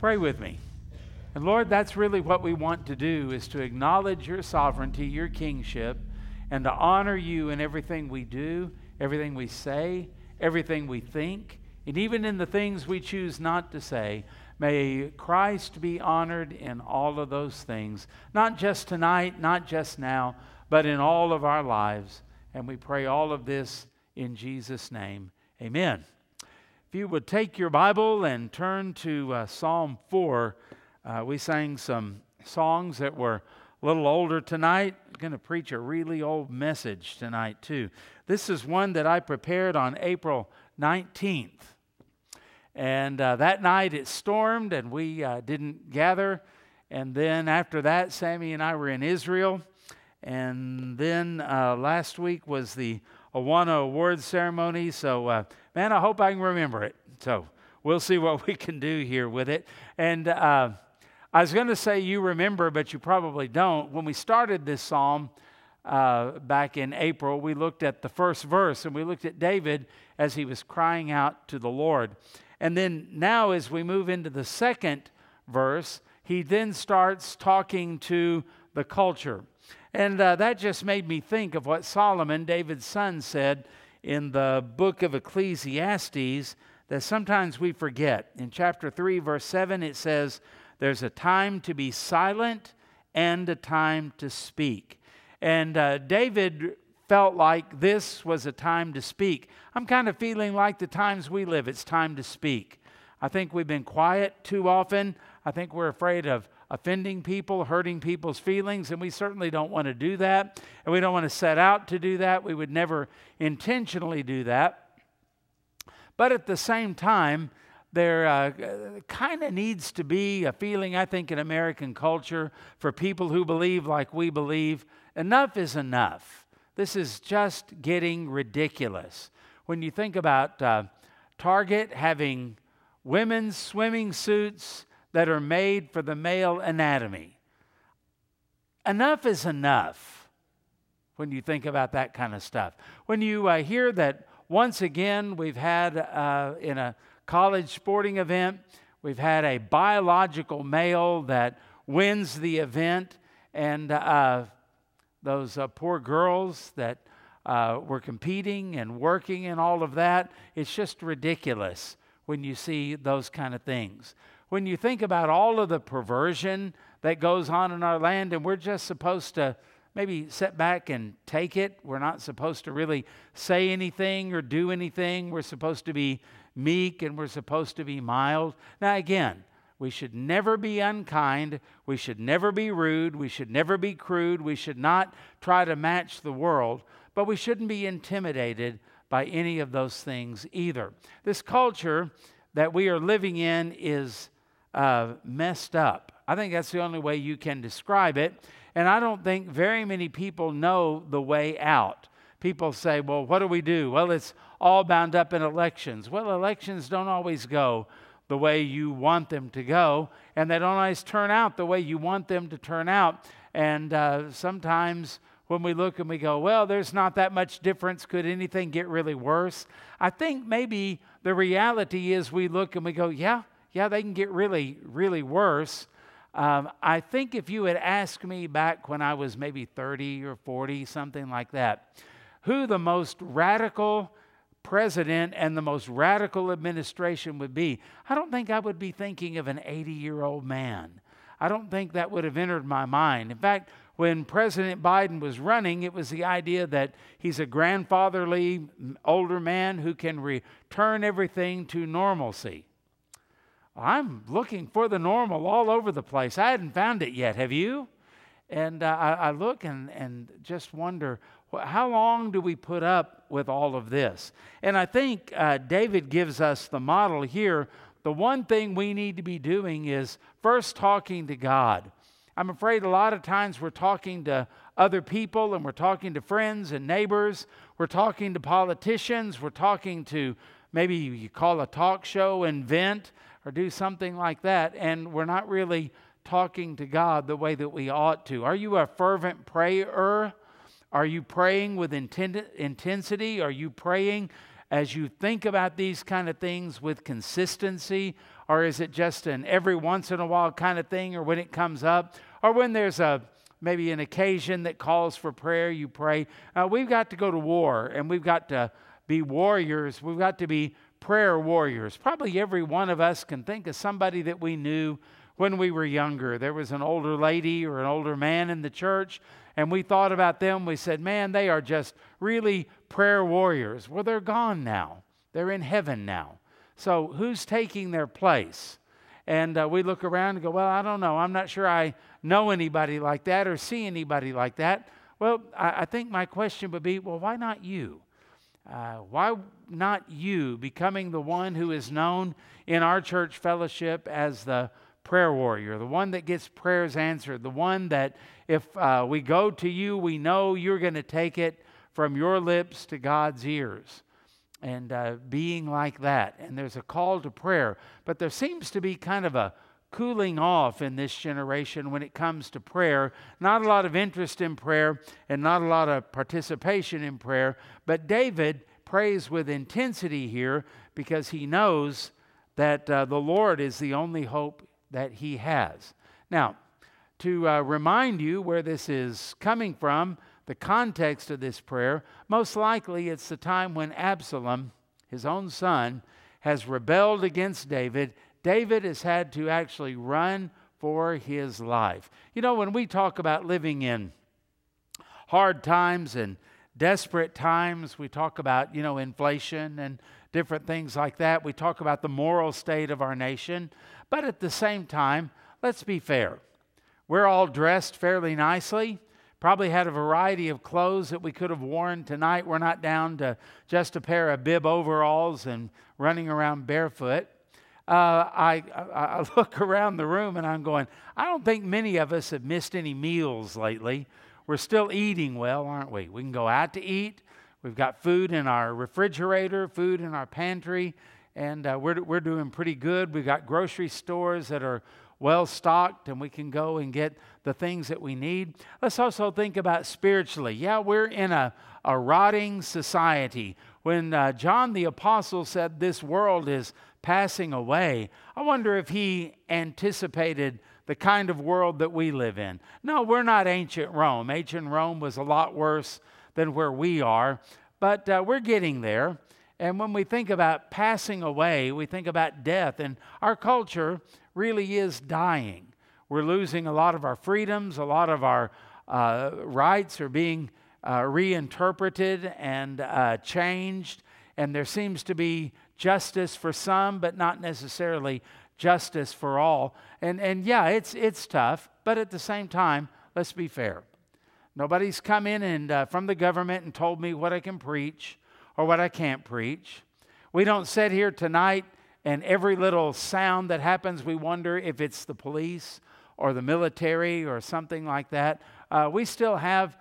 Pray with me. And Lord, that's really what we want to do is to acknowledge your sovereignty, your kingship, and to honor you in everything we do, everything we say, everything we think, and even in the things we choose not to say. May Christ be honored in all of those things, not just tonight, not just now, but in all of our lives. And we pray all of this in Jesus' name. Amen. If you would take your Bible and turn to uh, Psalm 4, uh, we sang some songs that were a little older tonight. Going to preach a really old message tonight, too. This is one that I prepared on April 19th. And uh, that night it stormed and we uh, didn't gather. And then after that, Sammy and I were in Israel. And then uh, last week was the Awana Awards ceremony. So uh, man, I hope I can remember it. So we'll see what we can do here with it. And uh, I was going to say you remember, but you probably don't. When we started this psalm uh, back in April, we looked at the first verse and we looked at David as he was crying out to the Lord. And then now, as we move into the second verse, he then starts talking to the culture. And uh, that just made me think of what Solomon, David's son, said in the book of Ecclesiastes that sometimes we forget. In chapter 3, verse 7, it says, There's a time to be silent and a time to speak. And uh, David felt like this was a time to speak. I'm kind of feeling like the times we live, it's time to speak. I think we've been quiet too often. I think we're afraid of offending people, hurting people's feelings, and we certainly don't want to do that. And we don't want to set out to do that. We would never intentionally do that. But at the same time, there uh, kind of needs to be a feeling, I think, in American culture for people who believe like we believe enough is enough. This is just getting ridiculous. When you think about uh, Target having women's swimming suits that are made for the male anatomy. Enough is enough when you think about that kind of stuff. When you uh, hear that once again we've had uh, in a college sporting event, we've had a biological male that wins the event, and uh, those uh, poor girls that uh, were competing and working and all of that, it's just ridiculous when you see those kind of things when you think about all of the perversion that goes on in our land, and we're just supposed to maybe sit back and take it. We're not supposed to really say anything or do anything. We're supposed to be meek and we're supposed to be mild. Now, again, we should never be unkind. We should never be rude. We should never be crude. We should not try to match the world, but we shouldn't be intimidated by any of those things either. This culture that we are living in is uh, messed up. I think that's the only way you can describe it. And I don't think very many people know the way out. People say, well, what do we do? Well, it's all bound up in elections. Well, elections don't always go the way you want them to go, and they don't always turn out the way you want them to turn out. And uh, sometimes when we look and we go, well, there's not that much difference. Could anything get really worse? I think maybe the reality is we look and we go, yeah, yeah, they can get really, really worse. Um, I think if you had asked me back when I was maybe 30 or 40, something like that, who the most radical president and the most radical administration would be, I don't think I would be thinking of an 80 year old man. I don't think that would have entered my mind. In fact, when President Biden was running, it was the idea that he's a grandfatherly older man who can return everything to normalcy. I'm looking for the normal all over the place. I hadn't found it yet. Have you? And uh, I, I, look and, and just wonder how long do we put up with all of this? And I think uh, David gives us the model here. The one thing we need to be doing is first talking to God. I'm afraid a lot of times we're talking to other people and we're talking to friends and neighbors. We're talking to politicians. We're talking to maybe you call a talk show and vent or do something like that, and we're not really talking to God the way that we ought to. Are you a fervent prayer? Are you praying with intensity? Are you praying as you think about these kind of things with consistency? Or is it just an every once in a while kind of thing, or when it comes up, or when there's a maybe an occasion that calls for prayer, you pray? Uh, we've got to go to war and we've got to be warriors. We've got to be prayer warriors. Probably every one of us can think of somebody that we knew when we were younger. There was an older lady or an older man in the church, and we thought about them. We said, man, they are just really prayer warriors. Well, they're gone now, they're in heaven now. So who's taking their place? And uh, we look around and go, well, I don't know. I'm not sure I know anybody like that or see anybody like that. Well, I, I think my question would be, well, why not you? Uh, why not you becoming the one who is known in our church fellowship as the prayer warrior, the one that gets prayers answered, the one that if uh, we go to you, we know you're going to take it from your lips to God's ears. And uh, being like that. And there's a call to prayer. But there seems to be kind of a cooling off in this generation when it comes to prayer. Not a lot of interest in prayer and not a lot of participation in prayer. But David prays with intensity here because he knows that uh, the Lord is the only hope that he has. Now, to uh, remind you where this is coming from, the context of this prayer, most likely it's the time when Absalom, his own son, has rebelled against David David has had to actually run for his life. You know, when we talk about living in hard times and desperate times, we talk about, you know, inflation and different things like that. We talk about the moral state of our nation. But at the same time, let's be fair. We're all dressed fairly nicely. Probably had a variety of clothes that we could have worn tonight. We're not down to just a pair of bib overalls and running around barefoot uh, I, I, look around the room and I'm going, I don't think many of us have missed any meals lately. We're still eating well, aren't we? We can go out to eat. We've got food in our refrigerator, food in our pantry, and uh, we're, we're doing pretty good. We've got grocery stores that are well stocked, and we can go and get the things that we need. Let's also think about spiritually. Yeah, we're in a, a rotting society. When uh, John the Apostle said this world is passing away, I wonder if he anticipated the kind of world that we live in. No, we're not ancient Rome. Ancient Rome was a lot worse than where we are, but uh, we're getting there. And when we think about passing away, we think about death, and our culture really is dying. We're losing a lot of our freedoms, a lot of our uh, rights are being uh, reinterpreted and uh, changed, and there seems to be justice for some, but not necessarily justice for all. And, and yeah, it's, it's tough, but at the same time, let's be fair. Nobody's come in and uh, from the government and told me what I can preach or what I can't preach. We don't sit here tonight and every little sound that happens, we wonder if it's the police or the military or something like that. Uh, we still have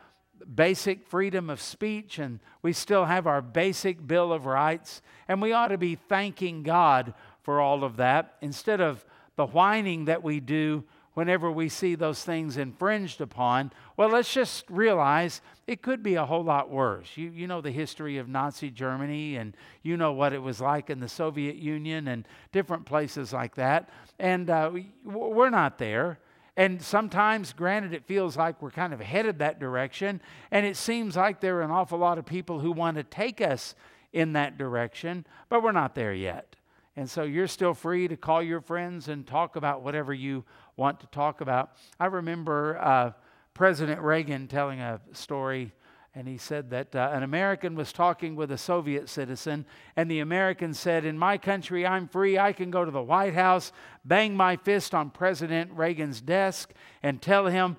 basic freedom of speech and we still have our basic Bill of Rights. And we ought to be thanking God for all of that instead of the whining that we do whenever we see those things infringed upon. Well, let's just realize it could be a whole lot worse. You, you know the history of Nazi Germany, and you know what it was like in the Soviet Union and different places like that. And uh, we're not there. And sometimes, granted, it feels like we're kind of headed that direction, and it seems like there are an awful lot of people who want to take us in that direction, but we're not there yet. And so you're still free to call your friends and talk about whatever you want to talk about. I remember uh, President Reagan telling a story and he said that uh, an American was talking with a Soviet citizen, and the American said, In my country, I'm free. I can go to the White House, bang my fist on President Reagan's desk, and tell him,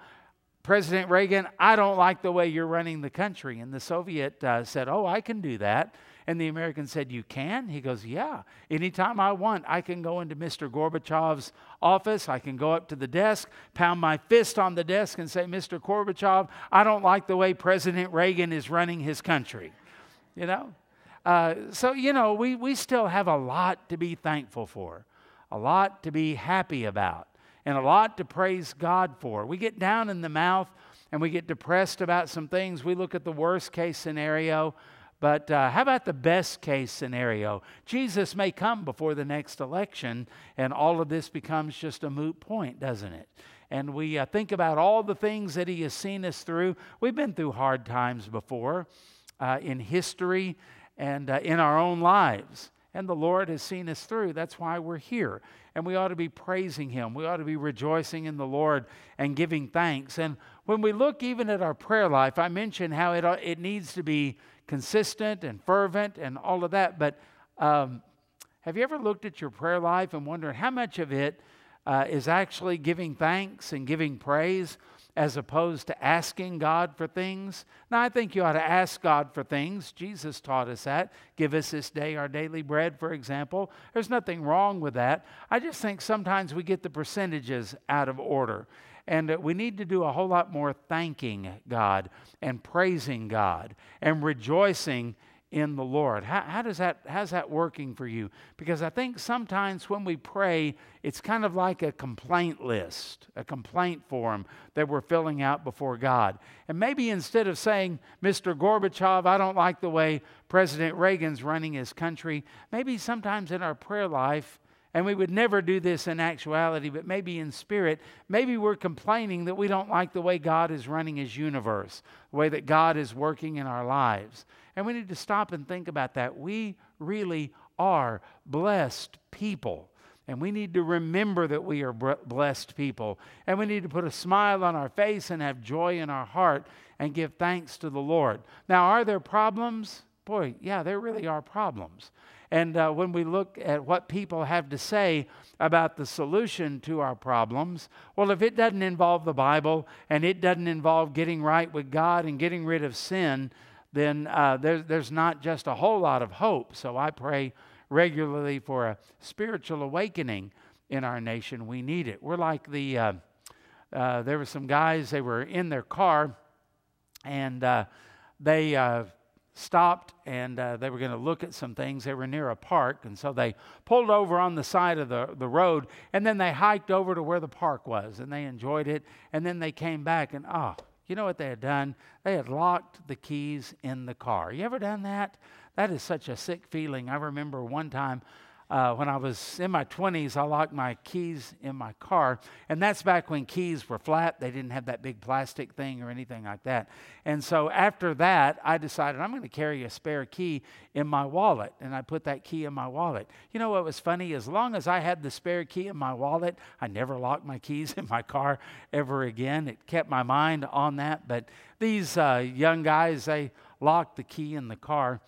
President Reagan, I don't like the way you're running the country. And the Soviet uh, said, Oh, I can do that. And the American said, You can? He goes, Yeah. Anytime I want, I can go into Mr. Gorbachev's office. I can go up to the desk, pound my fist on the desk, and say, Mr. Gorbachev, I don't like the way President Reagan is running his country. You know? Uh, so, you know, we, we still have a lot to be thankful for, a lot to be happy about, and a lot to praise God for. We get down in the mouth and we get depressed about some things. We look at the worst case scenario But uh, how about the best case scenario? Jesus may come before the next election, and all of this becomes just a moot point, doesn't it? And we uh, think about all the things that He has seen us through. We've been through hard times before uh, in history and uh, in our own lives. And the Lord has seen us through. That's why we're here. And we ought to be praising Him. We ought to be rejoicing in the Lord and giving thanks. And when we look even at our prayer life, I mentioned how it, it needs to be consistent and fervent and all of that. But um, have you ever looked at your prayer life and wondered how much of it uh, is actually giving thanks and giving praise? as opposed to asking God for things. Now, I think you ought to ask God for things. Jesus taught us that. Give us this day our daily bread, for example. There's nothing wrong with that. I just think sometimes we get the percentages out of order. And uh, we need to do a whole lot more thanking God and praising God and rejoicing in the Lord. How, how, does that, how's that working for you? Because I think sometimes when we pray, it's kind of like a complaint list, a complaint form that we're filling out before God. And maybe instead of saying, Mr. Gorbachev, I don't like the way President Reagan's running his country, maybe sometimes in our prayer life, and we would never do this in actuality, but maybe in spirit, maybe we're complaining that we don't like the way God is running his universe, the way that God is working in our lives. And we need to stop and think about that. We really are blessed people. And we need to remember that we are blessed people. And we need to put a smile on our face and have joy in our heart and give thanks to the Lord. Now, are there problems? Boy, yeah, there really are problems. And uh, when we look at what people have to say about the solution to our problems, well, if it doesn't involve the Bible and it doesn't involve getting right with God and getting rid of sin, then uh, there, there's not just a whole lot of hope. So I pray regularly for a spiritual awakening in our nation. We need it. We're like the, uh, uh, there were some guys, they were in their car and uh, they uh, stopped and uh, they were going to look at some things. They were near a park, and so they pulled over on the side of the, the road, and then they hiked over to where the park was, and they enjoyed it. And then they came back, and oh, you know what they had done? They had locked the keys in the car. You ever done that? That is such a sick feeling. I remember one time uh, when I was in my 20s, I locked my keys in my car. And that's back when keys were flat. They didn't have that big plastic thing or anything like that. And so after that, I decided I'm going to carry a spare key in my wallet. And I put that key in my wallet. You know what was funny? As long as I had the spare key in my wallet, I never locked my keys in my car ever again. It kept my mind on that. But these uh, young guys, they locked the key in the car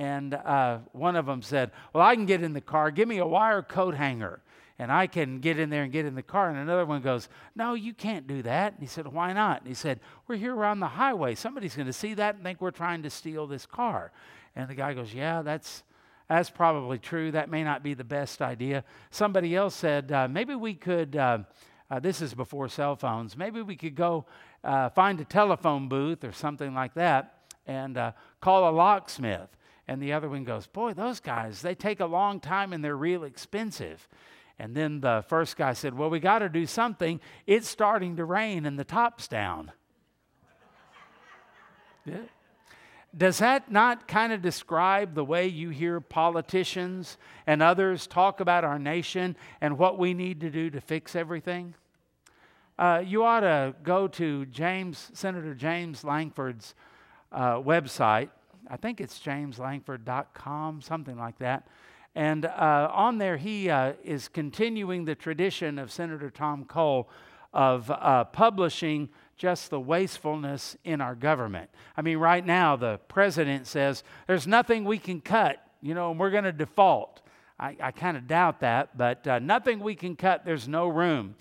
and uh, one of them said, Well, I can get in the car. Give me a wire coat hanger, and I can get in there and get in the car. And another one goes, No, you can't do that. And he said, Why not? And he said, We're here on the highway. Somebody's going to see that and think we're trying to steal this car. And the guy goes, Yeah, that's. That's probably true. That may not be the best idea. Somebody else said, uh, maybe we could, uh, uh, this is before cell phones, maybe we could go uh, find a telephone booth or something like that and uh, call a locksmith and the other one goes, Boy, those guys, they take a long time and they're real expensive. And then the first guy said, Well, we got to do something. It's starting to rain and the top's down. Does that not kind of describe the way you hear politicians and others talk about our nation and what we need to do to fix everything? Uh, you ought to go to James, Senator James Lankford's uh, website I think it's jameslankford.com, something like that. And uh, on there, he uh, is continuing the tradition of Senator Tom Cole of uh, publishing just the wastefulness in our government. I mean, right now, the president says there's nothing we can cut, you know, and we're going to default. I, I kind of doubt that, but uh, nothing we can cut, there's no room.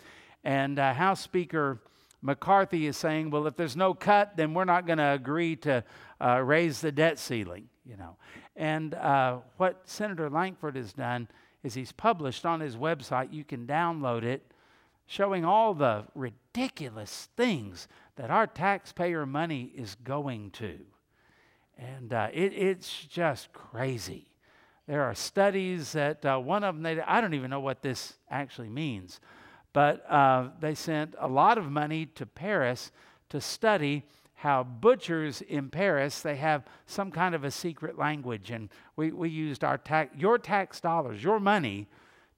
And uh, House Speaker McCarthy is saying, well, if there's no cut, then we're not going to agree to uh, raise the debt ceiling, you know. And uh, what Senator Lankford has done is he's published on his website, you can download it, showing all the ridiculous things that our taxpayer money is going to. And uh, it, it's just crazy. There are studies that uh, one of them, they, I don't even know what this actually means, but uh, they sent a lot of money to Paris to study how butchers in Paris they have some kind of a secret language, and we, we used our tax your tax dollars, your money,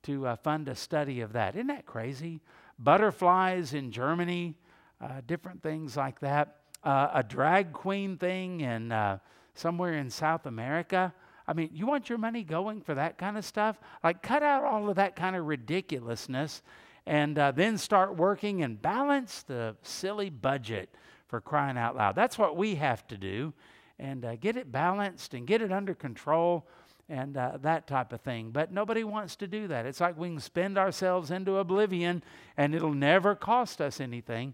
to uh, fund a study of that. Isn't that crazy? Butterflies in Germany, uh, different things like that. Uh, a drag queen thing in uh, somewhere in South America. I mean, you want your money going for that kind of stuff? Like, cut out all of that kind of ridiculousness and uh, then start working and balance the silly budget for crying out loud. That's what we have to do and uh, get it balanced and get it under control and uh, that type of thing. But nobody wants to do that. It's like we can spend ourselves into oblivion and it'll never cost us anything.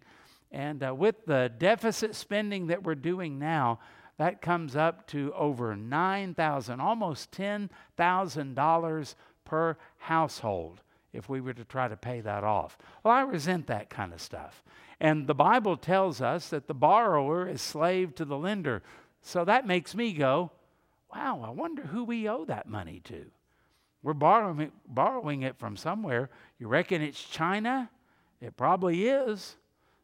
And uh, with the deficit spending that we're doing now, that comes up to over 9000 almost $10,000 per household if we were to try to pay that off. Well, I resent that kind of stuff. And the Bible tells us that the borrower is slave to the lender. So that makes me go, wow, I wonder who we owe that money to. We're borrowing it, borrowing it from somewhere. You reckon it's China? It probably is.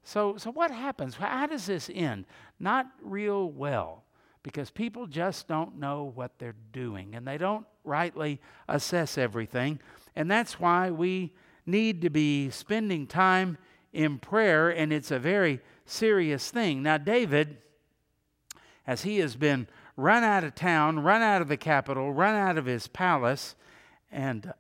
So, so what happens? How does this end? Not real well because people just don't know what they're doing and they don't rightly assess everything. And that's why we need to be spending time in prayer, and it's a very serious thing. Now, David, as he has been run out of town, run out of the capital, run out of his palace, and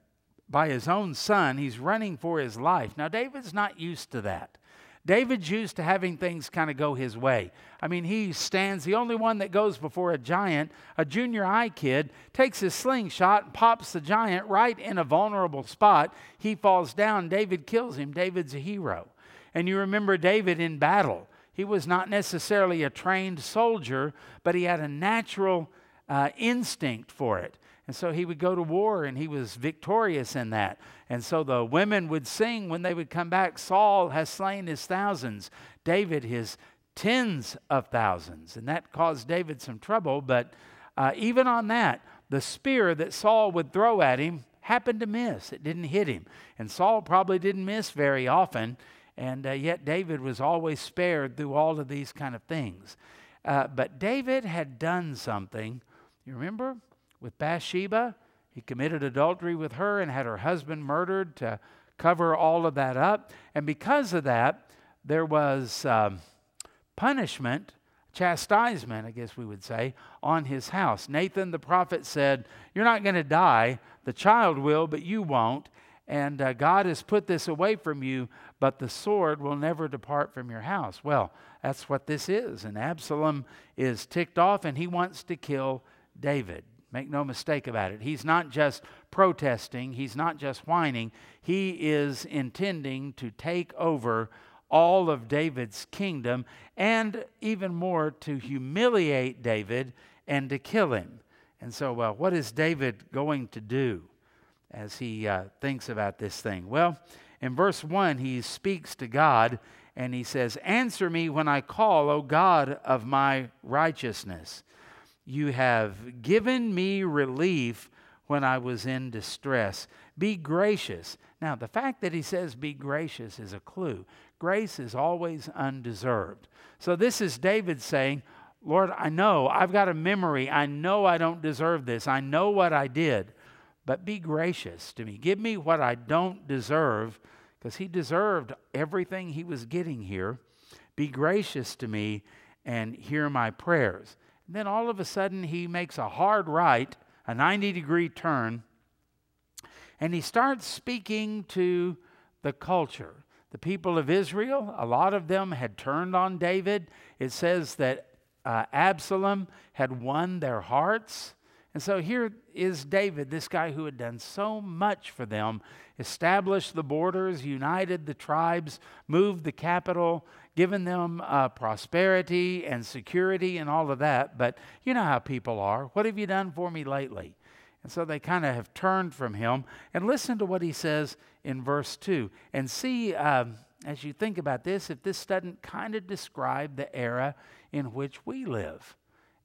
by his own son, he's running for his life. Now, David's not used to that. David's used to having things kind of go his way. I mean, he stands, the only one that goes before a giant, a junior high kid, takes his slingshot pops the giant right in a vulnerable spot. He falls down. David kills him. David's a hero. And you remember David in battle. He was not necessarily a trained soldier, but he had a natural uh, instinct for it. And so he would go to war and he was victorious in that. And so the women would sing when they would come back Saul has slain his thousands, David his tens of thousands. And that caused David some trouble. But uh, even on that, the spear that Saul would throw at him happened to miss, it didn't hit him. And Saul probably didn't miss very often. And uh, yet David was always spared through all of these kind of things. Uh, but David had done something. You remember? with Bathsheba. He committed adultery with her and had her husband murdered to cover all of that up. And because of that, there was um, punishment, chastisement, I guess we would say, on his house. Nathan the prophet said, You're not going to die. The child will, but you won't. And uh, God has put this away from you, but the sword will never depart from your house. Well, that's what this is. And Absalom is ticked off and he wants to kill David. Make no mistake about it. He's not just protesting, he's not just whining. He is intending to take over all of David's kingdom and even more to humiliate David and to kill him. And so, uh, what is David going to do as he uh, thinks about this thing? Well, in verse 1, he speaks to God and he says, Answer me when I call, O God of my righteousness. You have given me relief when I was in distress. Be gracious. Now, the fact that he says be gracious is a clue. Grace is always undeserved. So, this is David saying, Lord, I know I've got a memory. I know I don't deserve this. I know what I did, but be gracious to me. Give me what I don't deserve because he deserved everything he was getting here. Be gracious to me and hear my prayers. And then all of a sudden, he makes a hard right, a 90 degree turn, and he starts speaking to the culture. The people of Israel, a lot of them had turned on David. It says that uh, Absalom had won their hearts. And so here is David, this guy who had done so much for them, established the borders, united the tribes, moved the capital, given them uh, prosperity and security and all of that. But you know how people are. What have you done for me lately? And so they kind of have turned from him. And listen to what he says in verse 2. And see, um, as you think about this, if this doesn't kind of describe the era in which we live.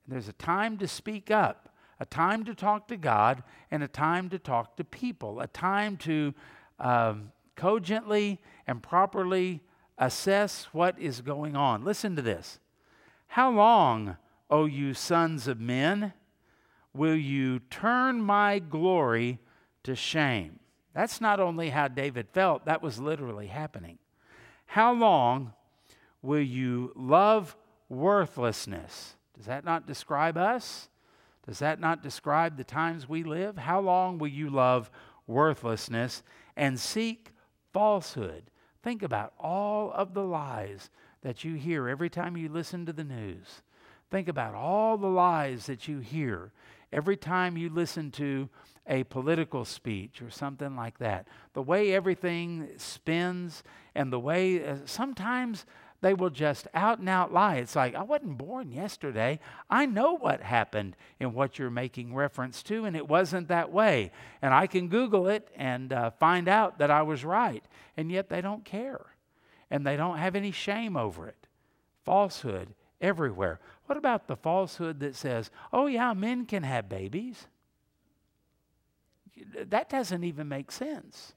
There's a time to speak up, a time to talk to God, and a time to talk to people, a time to um, cogently and properly assess what is going on. Listen to this. How long, O you sons of men, will you turn my glory to shame? That's not only how David felt, that was literally happening. How long will you love worthlessness? Does that not describe us? Does that not describe the times we live? How long will you love worthlessness and seek falsehood? Think about all of the lies that you hear every time you listen to the news. Think about all the lies that you hear every time you listen to a political speech or something like that. The way everything spins and the way uh, sometimes they will just out and out lie. It's like, I wasn't born yesterday. I know what happened in what you're making reference to, and it wasn't that way. And I can Google it and uh, find out that I was right. And yet they don't care, and they don't have any shame over it. Falsehood everywhere. What about the falsehood that says, oh, yeah, men can have babies? That doesn't even make sense.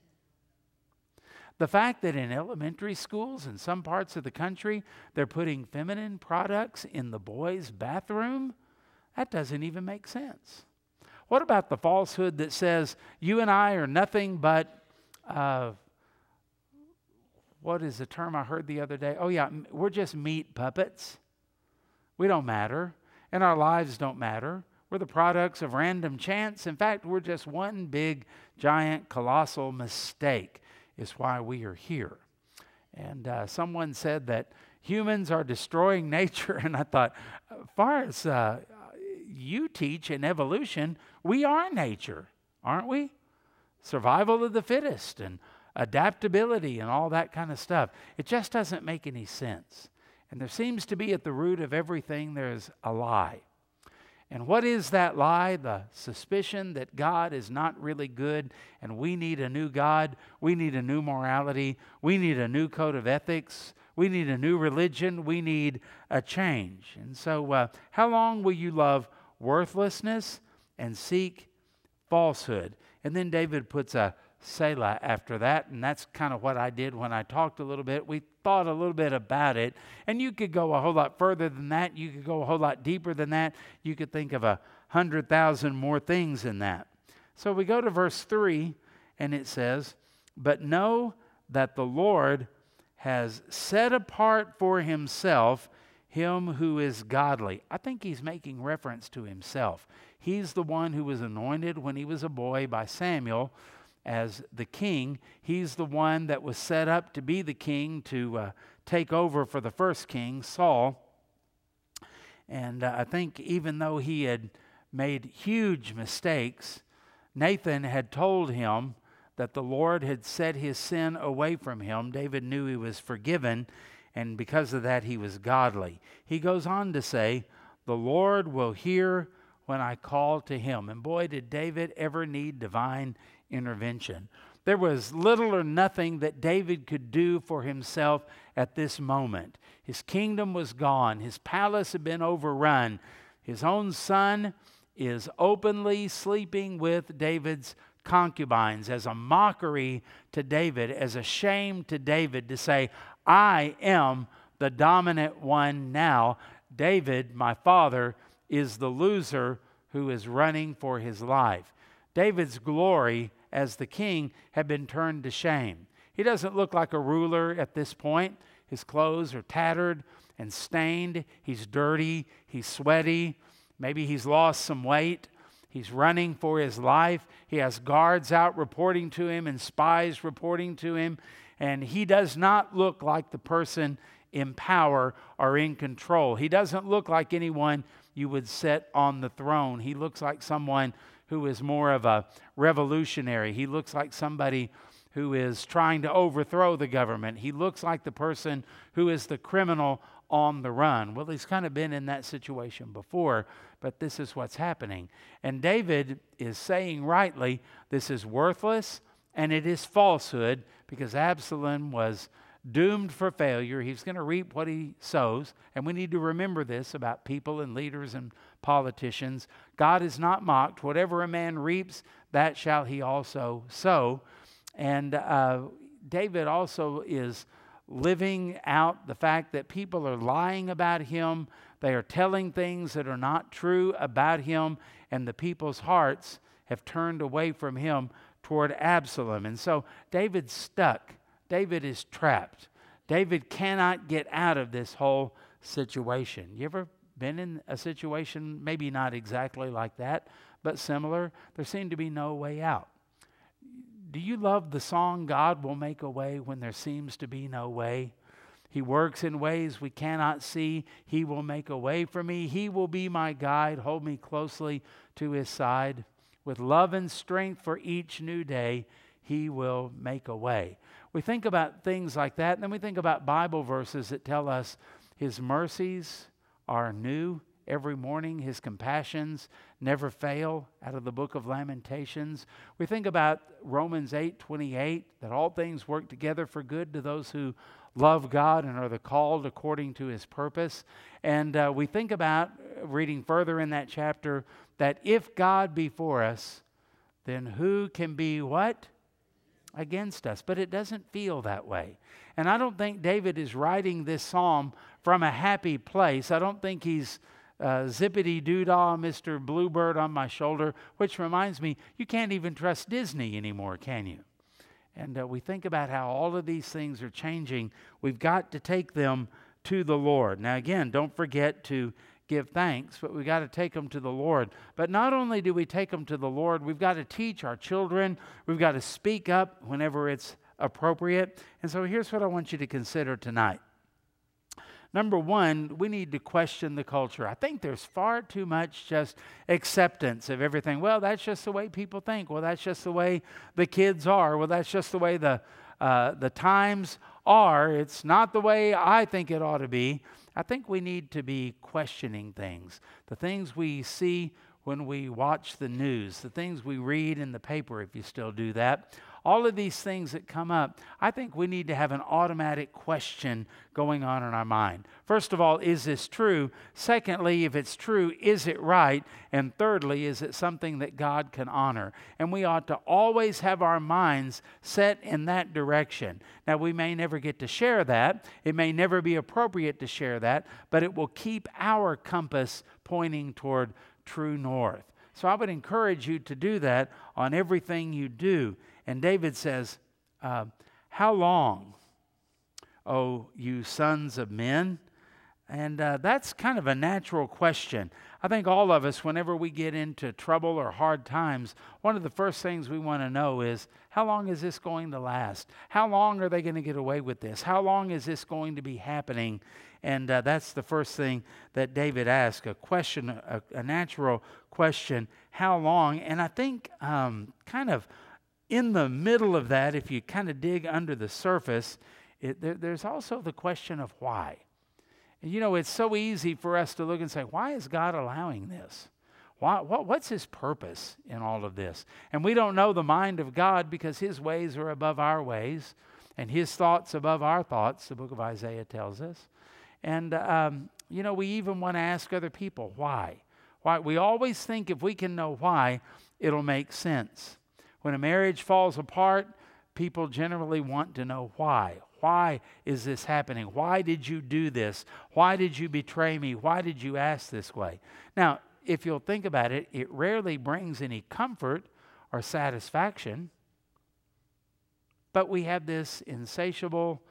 The fact that in elementary schools in some parts of the country they're putting feminine products in the boys' bathroom, that doesn't even make sense. What about the falsehood that says you and I are nothing but, uh, what is the term I heard the other day? Oh, yeah, we're just meat puppets. We don't matter, and our lives don't matter. We're the products of random chance. In fact, we're just one big, giant, colossal mistake is why we are here. And uh, someone said that humans are destroying nature, and I thought, as far as uh, you teach in evolution, we are nature, aren't we? Survival of the fittest and adaptability and all that kind of stuff. It just doesn't make any sense. And there seems to be at the root of everything, there's a lie. And what is that lie? The suspicion that God is not really good and we need a new God. We need a new morality. We need a new code of ethics. We need a new religion. We need a change. And so, uh, how long will you love worthlessness and seek falsehood? And then David puts a Selah after that. And that's kind of what I did when I talked a little bit. We thought a little bit about it. And you could go a whole lot further than that. You could go a whole lot deeper than that. You could think of a hundred thousand more things in that. So we go to verse 3, and it says, But know that the Lord has set apart for himself him who is godly. I think he's making reference to himself. He's the one who was anointed when he was a boy by Samuel as the king. He's the one that was set up to be the king to uh, take over for the first king, Saul. And uh, I think even though he had made huge mistakes, Nathan had told him that the Lord had set his sin away from him. David knew he was forgiven, and because of that, he was godly. He goes on to say, The Lord will hear when I call to him. And boy, did David ever need divine intervention. There was little or nothing that David could do for himself at this moment. His kingdom was gone, his palace had been overrun. His own son is openly sleeping with David's concubines as a mockery to David, as a shame to David to say, I am the dominant one now. David, my father, is the loser who is running for his life. David's glory as the king had been turned to shame. He doesn't look like a ruler at this point. His clothes are tattered and stained. He's dirty. He's sweaty. Maybe he's lost some weight. He's running for his life. He has guards out reporting to him and spies reporting to him. And he does not look like the person in power or in control. He doesn't look like anyone you would set on the throne. He looks like someone who is more of a revolutionary. He looks like somebody who is trying to overthrow the government. He looks like the person who is the criminal on the run. Well, he's kind of been in that situation before, but this is what's happening. And David is saying rightly, this is worthless and it is falsehood because Absalom was doomed for failure. He's going to reap what he sows. And we need to remember this about people and leaders and politicians. God is not mocked. Whatever a man reaps, that shall he also sow. And uh, David also is living out the fact that people are lying about him, they are telling things that are not true about him, and the people's hearts have turned away from him toward Absalom. And so David's stuck. David is trapped. David cannot get out of this whole situation. You ever been in a situation, maybe not exactly like that, but similar? There seemed to be no way out. Do you love the song, God Will Make a Way When There Seems to Be No Way? He works in ways we cannot see. He will make a way for me. He will be my guide, hold me closely to his side. With love and strength for each new day, he will make a way. We think about things like that, and then we think about Bible verses that tell us his mercies are new every morning. His compassions never fail out of the book of Lamentations. We think about Romans 8 28, that all things work together for good to those who love God and are the called according to his purpose. And uh, we think about reading further in that chapter that if God be for us, then who can be what? Against us. But it doesn't feel that way. And I don't think David is writing this psalm from a happy place. I don't think he's uh, zippity doodah, Mr. Bluebird on my shoulder, which reminds me, you can't even trust Disney anymore, can you? And uh, we think about how all of these things are changing. We've got to take them to the Lord. Now, again, don't forget to give thanks, but we've got to take them to the Lord. But not only do we take them to the Lord, we've got to teach our children, we've got to speak up whenever it's appropriate. And so here's what I want you to consider tonight. Number one, we need to question the culture. I think there's far too much just acceptance of everything. Well, that's just the way people think. Well, that's just the way the kids are. Well, that's just the way the, uh, the times are. It's not the way I think it ought to be. I think we need to be questioning things. The things we see when we watch the news, the things we read in the paper, if you still do that, all of these things that come up, I think we need to have an automatic question going on in our mind. First of all, is this true? Secondly, if it's true, is it right? And thirdly, is it something that God can honor? And we ought to always have our minds set in that direction. Now, we may never get to share that, it may never be appropriate to share that, but it will keep our compass pointing toward true north. So I would encourage you to do that on everything you do. And David says, uh, How long, O you sons of men? And uh, that's kind of a natural question. I think all of us, whenever we get into trouble or hard times, one of the first things we want to know is how long is this going to last? How long are they going to get away with this? How long is this going to be happening? And uh, that's the first thing that David asked a question, a, a natural question, how long? And I think, um, kind of in the middle of that, if you kind of dig under the surface, it, there, there's also the question of why. And you know, it's so easy for us to look and say, why is God allowing this? Why, what, what's his purpose in all of this? And we don't know the mind of God because his ways are above our ways and his thoughts above our thoughts, the book of Isaiah tells us. And, um, you know, we even want to ask other people why. Why? We always think if we can know why, it'll make sense. When a marriage falls apart, people generally want to know why. Why is this happening? Why did you do this? Why did you betray me? Why did you ask this way? Now, if you'll think about it, it rarely brings any comfort or satisfaction, but we have this insatiable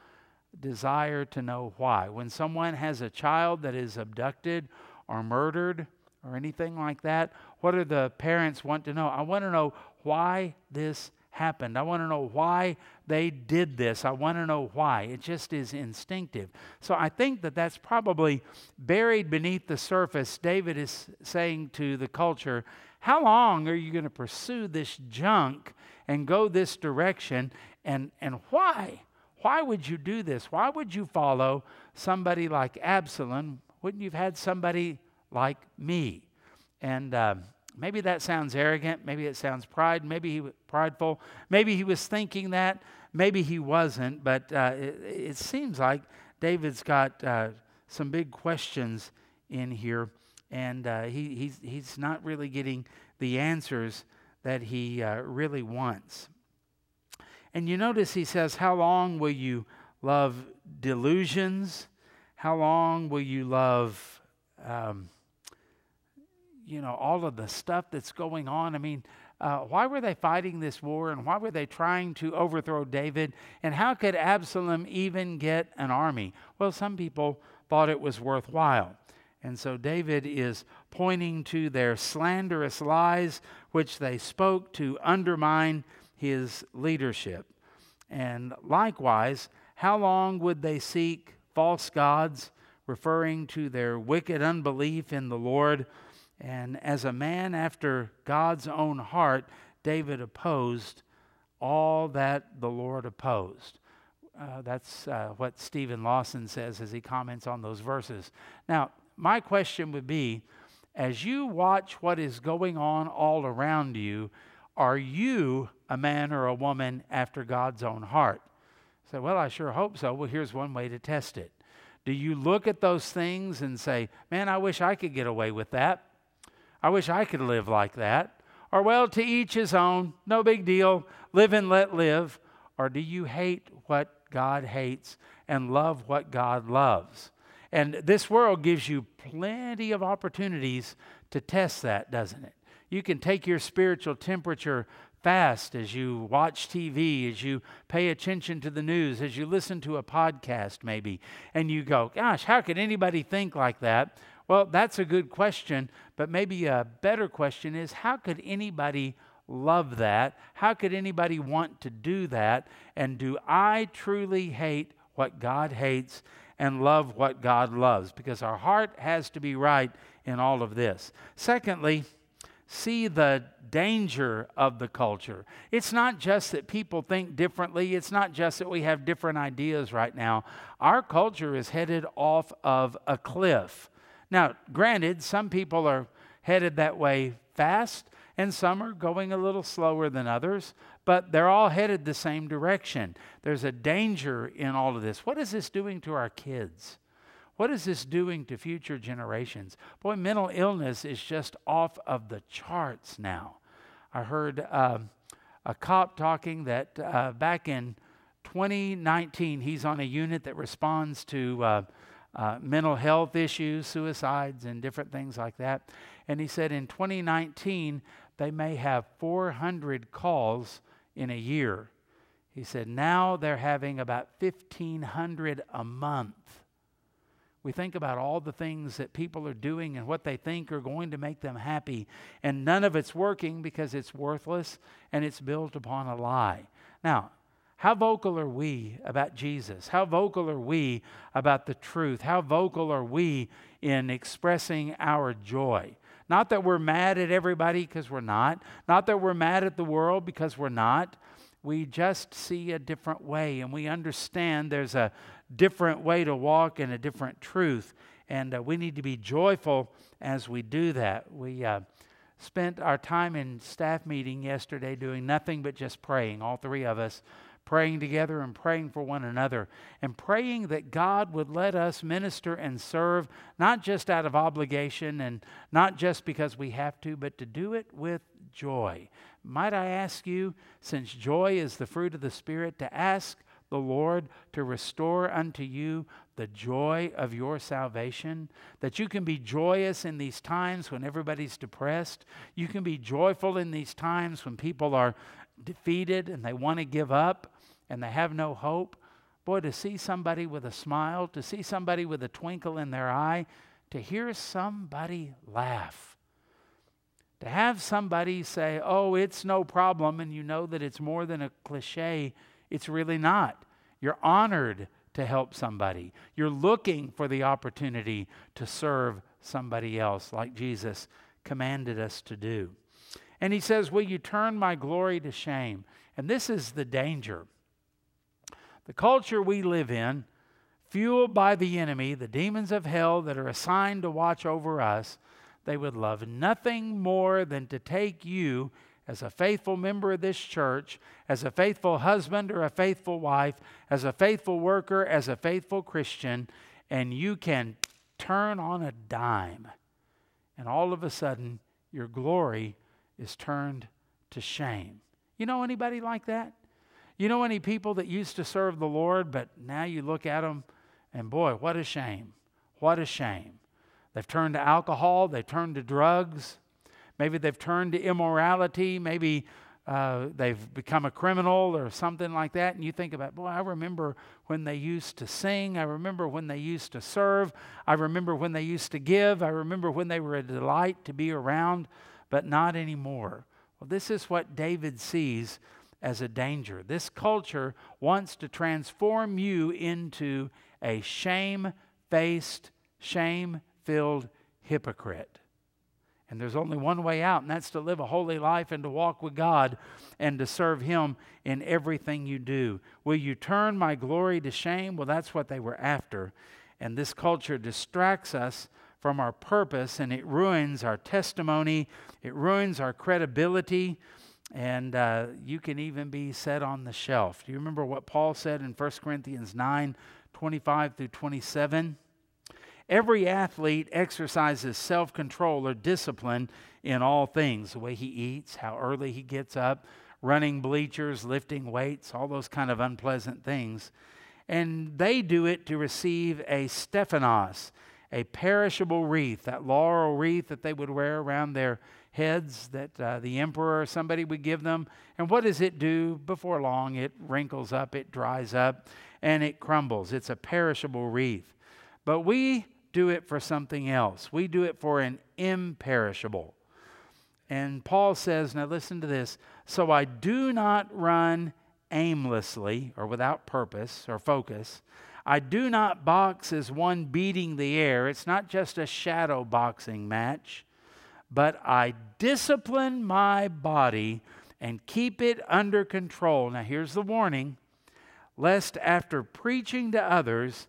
desire to know why. When someone has a child that is abducted or murdered or anything like that, what do the parents want to know? I want to know why this happened. I want to know why they did this. I want to know why. It just is instinctive. So I think that that's probably buried beneath the surface. David is saying to the culture, How long are you going to pursue this junk and go this direction? And, and why? Why would you do this? Why would you follow somebody like Absalom? Wouldn't you have had somebody like me? And. Um, Maybe that sounds arrogant. Maybe it sounds pride. Maybe he was prideful. Maybe he was thinking that. Maybe he wasn't. But uh, it, it, seems like David's got uh, some big questions in here, and uh, he, he's, he's not really getting the answers that he uh, really wants. And you notice he says, How long will you love delusions? How long will you love, um, you know, all of the stuff that's going on? I mean, uh, why were they fighting this war and why were they trying to overthrow David? And how could Absalom even get an army? Well, some people thought it was worthwhile. And so David is pointing to their slanderous lies, which they spoke to undermine his leadership. And likewise, how long would they seek false gods, referring to their wicked unbelief in the Lord? And as a man after God's own heart, David opposed all that the Lord opposed. Uh, that's uh, what Steven Lawson says as he comments on those verses. Now, my question would be as you watch what is going on all around you, are you a man or a woman after God's own heart? Say, well, I sure hope so. Well, here's one way to test it. Do you look at those things and say, man, I wish I could get away with that? I wish I could live like that. Or, well, to each his own, no big deal, live and let live. Or do you hate what God hates and love what God loves? And this world gives you plenty of opportunities to test that, doesn't it? You can take your spiritual temperature fast as you watch TV, as you pay attention to the news, as you listen to a podcast, maybe, and you go, Gosh, how could anybody think like that? Well, that's a good question, but maybe a better question is how could anybody love that? How could anybody want to do that? And do I truly hate what God hates and love what God loves? Because our heart has to be right in all of this. Secondly, see the danger of the culture. It's not just that people think differently, it's not just that we have different ideas right now. Our culture is headed off of a cliff. Now, granted, some people are headed that way fast, and some are going a little slower than others, but they're all headed the same direction. There's a danger in all of this. What is this doing to our kids? What is this doing to future generations? Boy, mental illness is just off of the charts now. I heard uh, a cop talking that uh, back in 2019, he's on a unit that responds to. Uh, uh, mental health issues, suicides, and different things like that. And he said in 2019, they may have 400 calls in a year. He said now they're having about 1,500 a month. We think about all the things that people are doing and what they think are going to make them happy, and none of it's working because it's worthless and it's built upon a lie. Now, how vocal are we about Jesus? How vocal are we about the truth? How vocal are we in expressing our joy? Not that we're mad at everybody because we're not, not that we're mad at the world because we're not. We just see a different way and we understand there's a different way to walk and a different truth. And uh, we need to be joyful as we do that. We uh, spent our time in staff meeting yesterday doing nothing but just praying, all three of us praying together and praying for one another, and praying that God would let us minister and serve, not just out of obligation and not just because we have to, but to do it with joy. Might I ask you, since joy is the fruit of the Spirit, to ask the Lord to restore unto you the joy of your salvation, that you can be joyous in these times when everybody's depressed. You can be joyful in these times when people are defeated and they want to give up and they have no hope, boy, to see somebody with a smile, to see somebody with a twinkle in their eye, to hear somebody laugh, to have somebody say, Oh, it's no problem, and you know that it's more than a cliche, it's really not. You're honored to help somebody, you're looking for the opportunity to serve somebody else, like Jesus commanded us to do. And he says, Will you turn my glory to shame? And this is the danger. The culture we live in, fueled by the enemy, the demons of hell that are assigned to watch over us, they would love nothing more than to take you as a faithful member of this church, as a faithful husband or a faithful wife, as a faithful worker, as a faithful Christian, and you can turn on a dime. And all of a sudden, your glory is turned to shame. You know anybody like that? You know any people that used to serve the Lord, but now you look at them and boy, what a shame. What a shame. They've turned to alcohol, they've turned to drugs, maybe they've turned to immorality, maybe uh, they've become a criminal or something like that. And you think about, boy, I remember when they used to sing. I remember when they used to serve. I remember when they used to give. I remember when they were a delight to be around, but not anymore. Well, this is what David sees as a danger. This culture wants to transform you into a shame faced, shame filled hypocrite. And there's only one way out, and that's to live a holy life and to walk with God and to serve Him in everything you do. Will you turn my glory to shame? Well, that's what they were after. And this culture distracts us from our purpose and it ruins our testimony, it ruins our credibility, and uh, you can even be set on the shelf. Do you remember what Paul said in 1 Corinthians 9 25 through 27? Every athlete exercises self control or discipline in all things the way he eats, how early he gets up, running bleachers, lifting weights, all those kind of unpleasant things. And they do it to receive a Stephanos, a perishable wreath, that laurel wreath that they would wear around their heads that uh, the emperor or somebody would give them. And what does it do? Before long, it wrinkles up, it dries up, and it crumbles. It's a perishable wreath. But we do it for something else. We do it for an imperishable. And Paul says, now listen to this. So I do not run aimlessly or without purpose or focus. I do not box as one beating the air. It's not just a shadow boxing match, but I discipline my body and keep it under control. Now, here's the warning lest after preaching to others,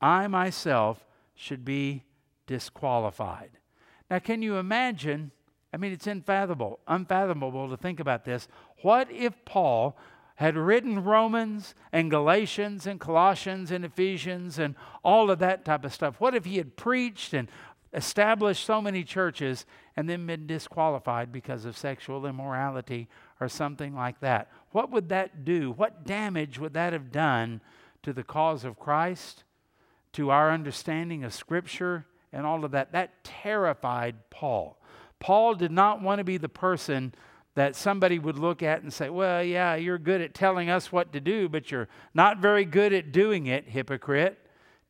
I myself should be disqualified. Now, can you imagine? I mean, it's unfathomable, unfathomable to think about this. What if Paul had written Romans and Galatians and Colossians and Ephesians and all of that type of stuff? What if he had preached and established so many churches and then been disqualified because of sexual immorality or something like that? What would that do? What damage would that have done to the cause of Christ? to our understanding of Scripture and all of that, that terrified Paul. Paul did not want to be the person that somebody would look at and say, Well, yeah, you're good at telling us what to do, but you're not very good at doing it, hypocrite.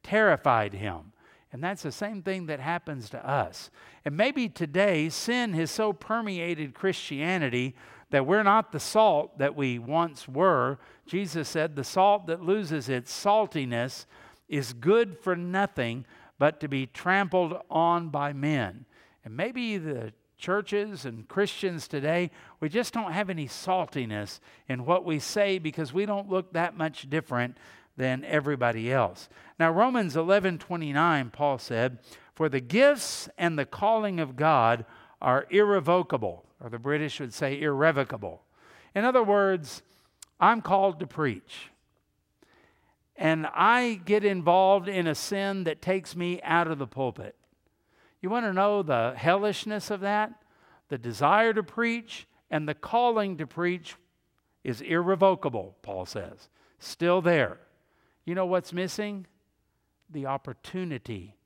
Terrified him. And that's the same thing that happens to us. And maybe today, sin has so permeated Christianity that we're not the salt that we once were. Jesus said, The salt that loses its saltiness is good for nothing but to be trampled on by men. And maybe the churches and Christians today, we just don't have any saltiness in what we say because we don't look that much different than everybody else. Now Romans 11:29 Paul said, "For the gifts and the calling of God are irrevocable," or the British would say irrevocable. In other words, I'm called to preach and I get involved in a sin that takes me out of the pulpit. You want to know the hellishness of that? The desire to preach and the calling to preach is irrevocable, Paul says. Still there. You know what's missing? The opportunity.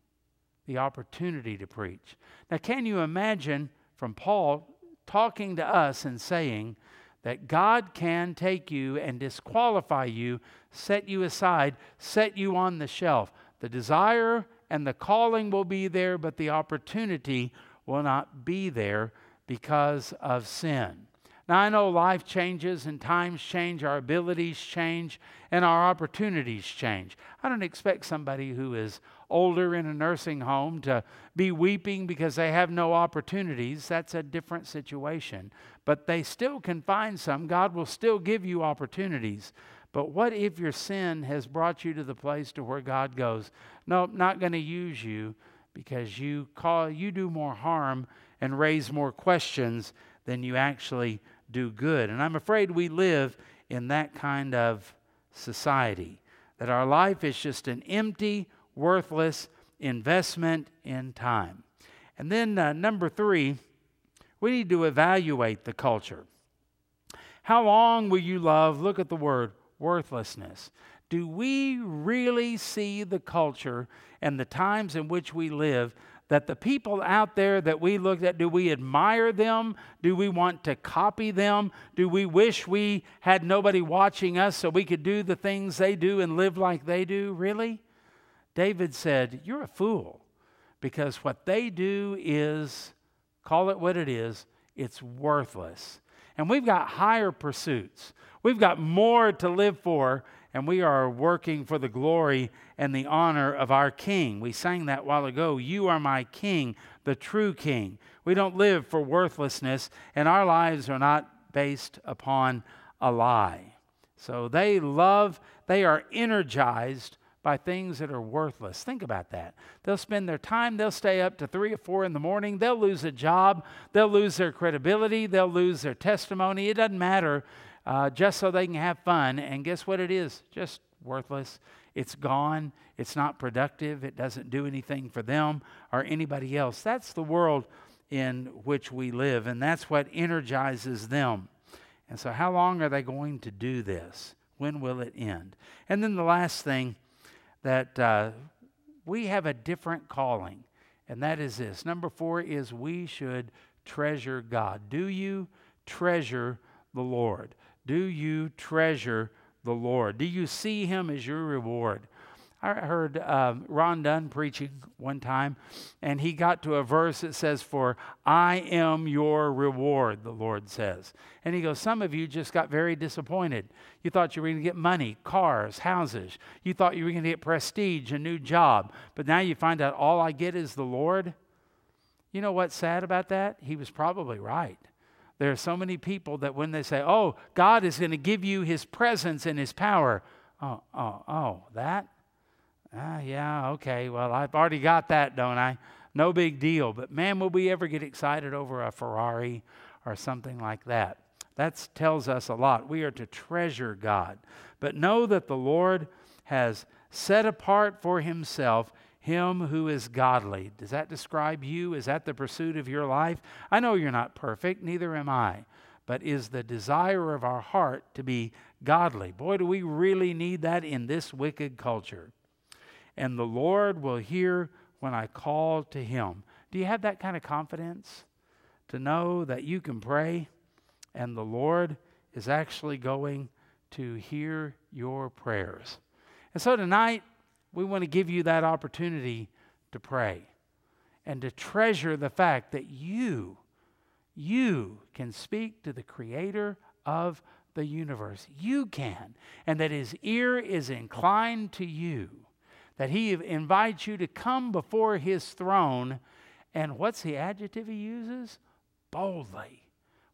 The opportunity to preach. Now, can you imagine from Paul talking to us and saying, that God can take you and disqualify you, set you aside, set you on the shelf. The desire and the calling will be there, but the opportunity will not be there because of sin. Now, I know life changes and times change, our abilities change, and our opportunities change. I don't expect somebody who is older in a nursing home to be weeping because they have no opportunities. That's a different situation. But they still can find some. God will still give you opportunities. But what if your sin has brought you to the place to where God goes, "Nope, not going to use you because you call you do more harm and raise more questions than you actually do good." And I'm afraid we live in that kind of society that our life is just an empty worthless investment in time. And then, uh, number three, we need to evaluate the culture. How long will you love, look at the word, worthlessness. Do we really see the culture and the times in which we live that the people out there that we look at, do we admire them? Do we want to copy them? Do we wish we had nobody watching us so we could do the things they do and live like they do? Really? David said, You're a fool because what they do is, call it what it is, it's worthless. And we've got higher pursuits. We've got more to live for, and we are working for the glory and the honor of our King. We sang that while ago. You are my King, the true King. We don't live for worthlessness, and our lives are not based upon a lie. So they love, they are energized by things that are worthless. Think about that. They'll spend their time, they'll stay up to three or four in the morning, they'll lose a job, they'll lose their credibility, they'll lose their testimony. It doesn't matter, uh, just so they can have fun. And guess what it is? Just worthless. It's gone. It's not productive. It doesn't do anything for them or anybody else. That's the world in which we live, and that's what energizes them. And so, how long are they going to do this? When will it end? And then the last thing that uh, we have a different calling, and that is this. Number four is we should treasure God. Do you treasure the Lord? Do you treasure the Lord? Do you see Him as your reward? I heard um, Ron Dunn preaching one time, and he got to a verse that says, For I am your reward, the Lord says. And he goes, Some of you just got very disappointed. You thought you were going to get money, cars, houses. You thought you were going to get prestige, a new job. But now you find out all I get is the Lord. You know what's sad about that? He was probably right. There are so many people that when they say, Oh, God is going to give you his presence and his power, oh, oh, oh, that? Ah, yeah, okay. Well, I've already got that, don't I? No big deal. But man, will we ever get excited over a Ferrari or something like that? That tells us a lot. We are to treasure God. But know that the Lord has set apart for himself him who is godly. Does that describe you? Is that the pursuit of your life? I know you're not perfect, neither am I. But is the desire of our heart to be godly? Boy, do we really need that in this wicked culture and the Lord will hear when I call to him. Do you have that kind of confidence to know that you can pray and the Lord is actually going to hear your prayers? And so tonight, we want to give you that opportunity to pray and to treasure the fact that you, you can speak to the Creator of the universe. You can. And that His ear is inclined to you that he invites you to come before his throne. And what's the adjective he uses? Boldly.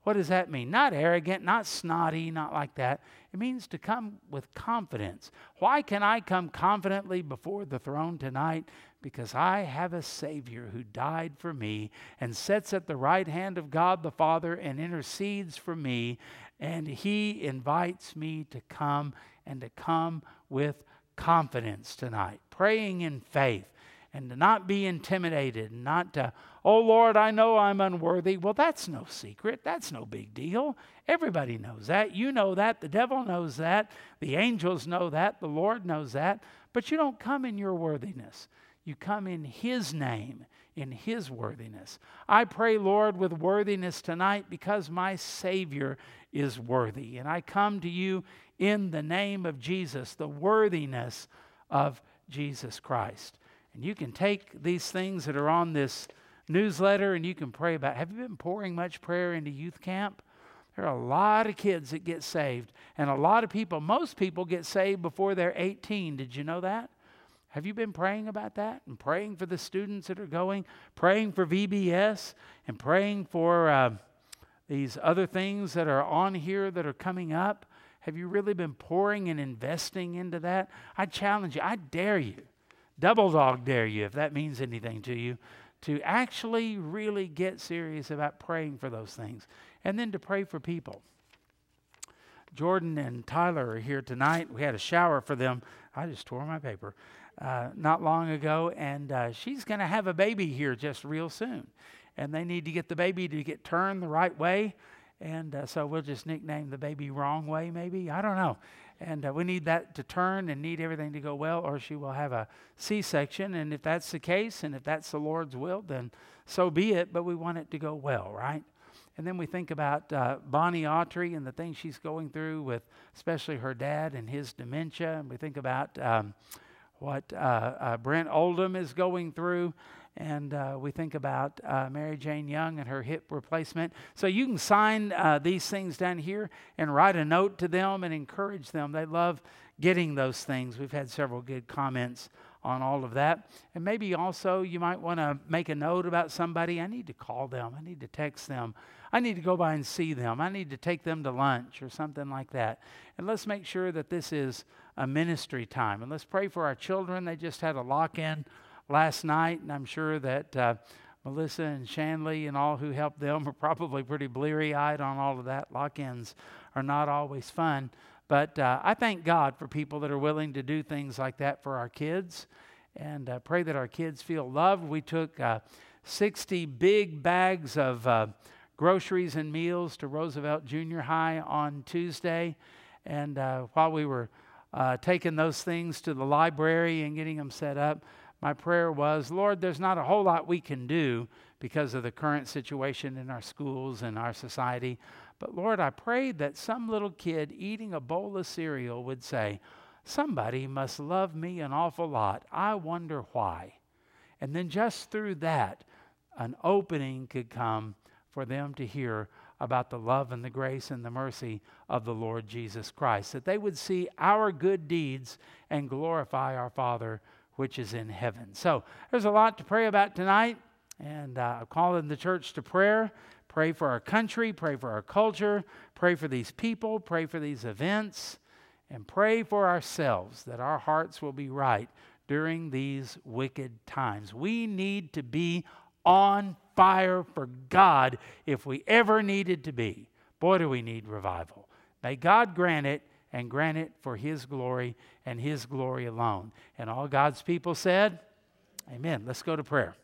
What does that mean? Not arrogant, not snotty, not like that. It means to come with confidence. Why can I come confidently before the throne tonight? Because I have a Savior who died for me and sits at the right hand of God the Father and intercedes for me. And He invites me to come and to come with confidence tonight, praying in faith, and to not be intimidated, not to, oh Lord, I know I'm unworthy. Well, that's no secret. That's no big deal. Everybody knows that. You know that. The devil knows that. The angels know that. The Lord knows that. But you don't come in your worthiness. You come in His name, in His worthiness. I pray, Lord, with worthiness tonight because my Savior is worthy. And I come to you in the name of Jesus, the worthiness of Jesus Christ. And you can take these things that are on this newsletter and you can pray about. Have you been pouring much prayer into youth camp? There are a lot of kids that get saved, and a lot of people, most people get saved before they're 18. Did you know that? Have you been praying about that and praying for the students that are going, praying for VBS, and praying for uh, these other things that are on here that are coming up? Have you really been pouring and investing into that? I challenge you, I dare you, double dog dare you, if that means anything to you, to actually really get serious about praying for those things and then to pray for people. Jordan and Tyler are here tonight. We had a shower for them. I just tore my paper uh, not long ago, and uh, she's going to have a baby here just real soon. And they need to get the baby to get turned the right way And uh, so we'll just nickname the baby Wrong Way, maybe. I don't know. And uh, we need that to turn and need everything to go well, or she will have a C section. And if that's the case, and if that's the Lord's will, then so be it. But we want it to go well, right? And then we think about uh, Bonnie Autry and the things she's going through with, especially her dad and his dementia. And we think about um, what uh, uh, Brent Oldham is going through. And uh, we think about uh, Mary Jane Young and her hip replacement. So you can sign uh, these things down here and write a note to them and encourage them. They love getting those things. We've had several good comments on all of that. And maybe also you might want to make a note about somebody. I need to call them, I need to text them, I need to go by and see them, I need to take them to lunch or something like that. And let's make sure that this is a ministry time. And let's pray for our children. They just had a lock in last night, and I'm sure that. Uh, Melissa and Shanley and all who helped them are probably pretty bleary eyed on all of that. Lock ins are not always fun. But uh, I thank God for people that are willing to do things like that for our kids and uh, pray that our kids feel loved. We took uh, 60 big bags of uh, groceries and meals to Roosevelt Junior High on Tuesday. And uh, while we were taking those things to the library and getting them set up, my prayer was, Lord, there's not a whole lot we can do because of the current situation in our schools and our society. But Lord, I prayed that some little kid eating a bowl of cereal would say, Somebody must love me an awful lot. I wonder why. And then just through that, an opening could come for them to hear about the love and the grace and the mercy of the Lord Jesus Christ. That they would see our good deeds and glorify our Father which is in heaven. So there's a lot to pray about tonight. And uh, I'm calling the church to prayer. Pray for our country, pray for our culture, pray for these people, pray for these events, and pray for ourselves that our hearts will be right during these wicked times. We need to be on fire for God if we ever needed to be. Boy, do we need revival. May God grant it and grant it for His glory and His glory alone. And all God's people said, Amen. Let's go to prayer.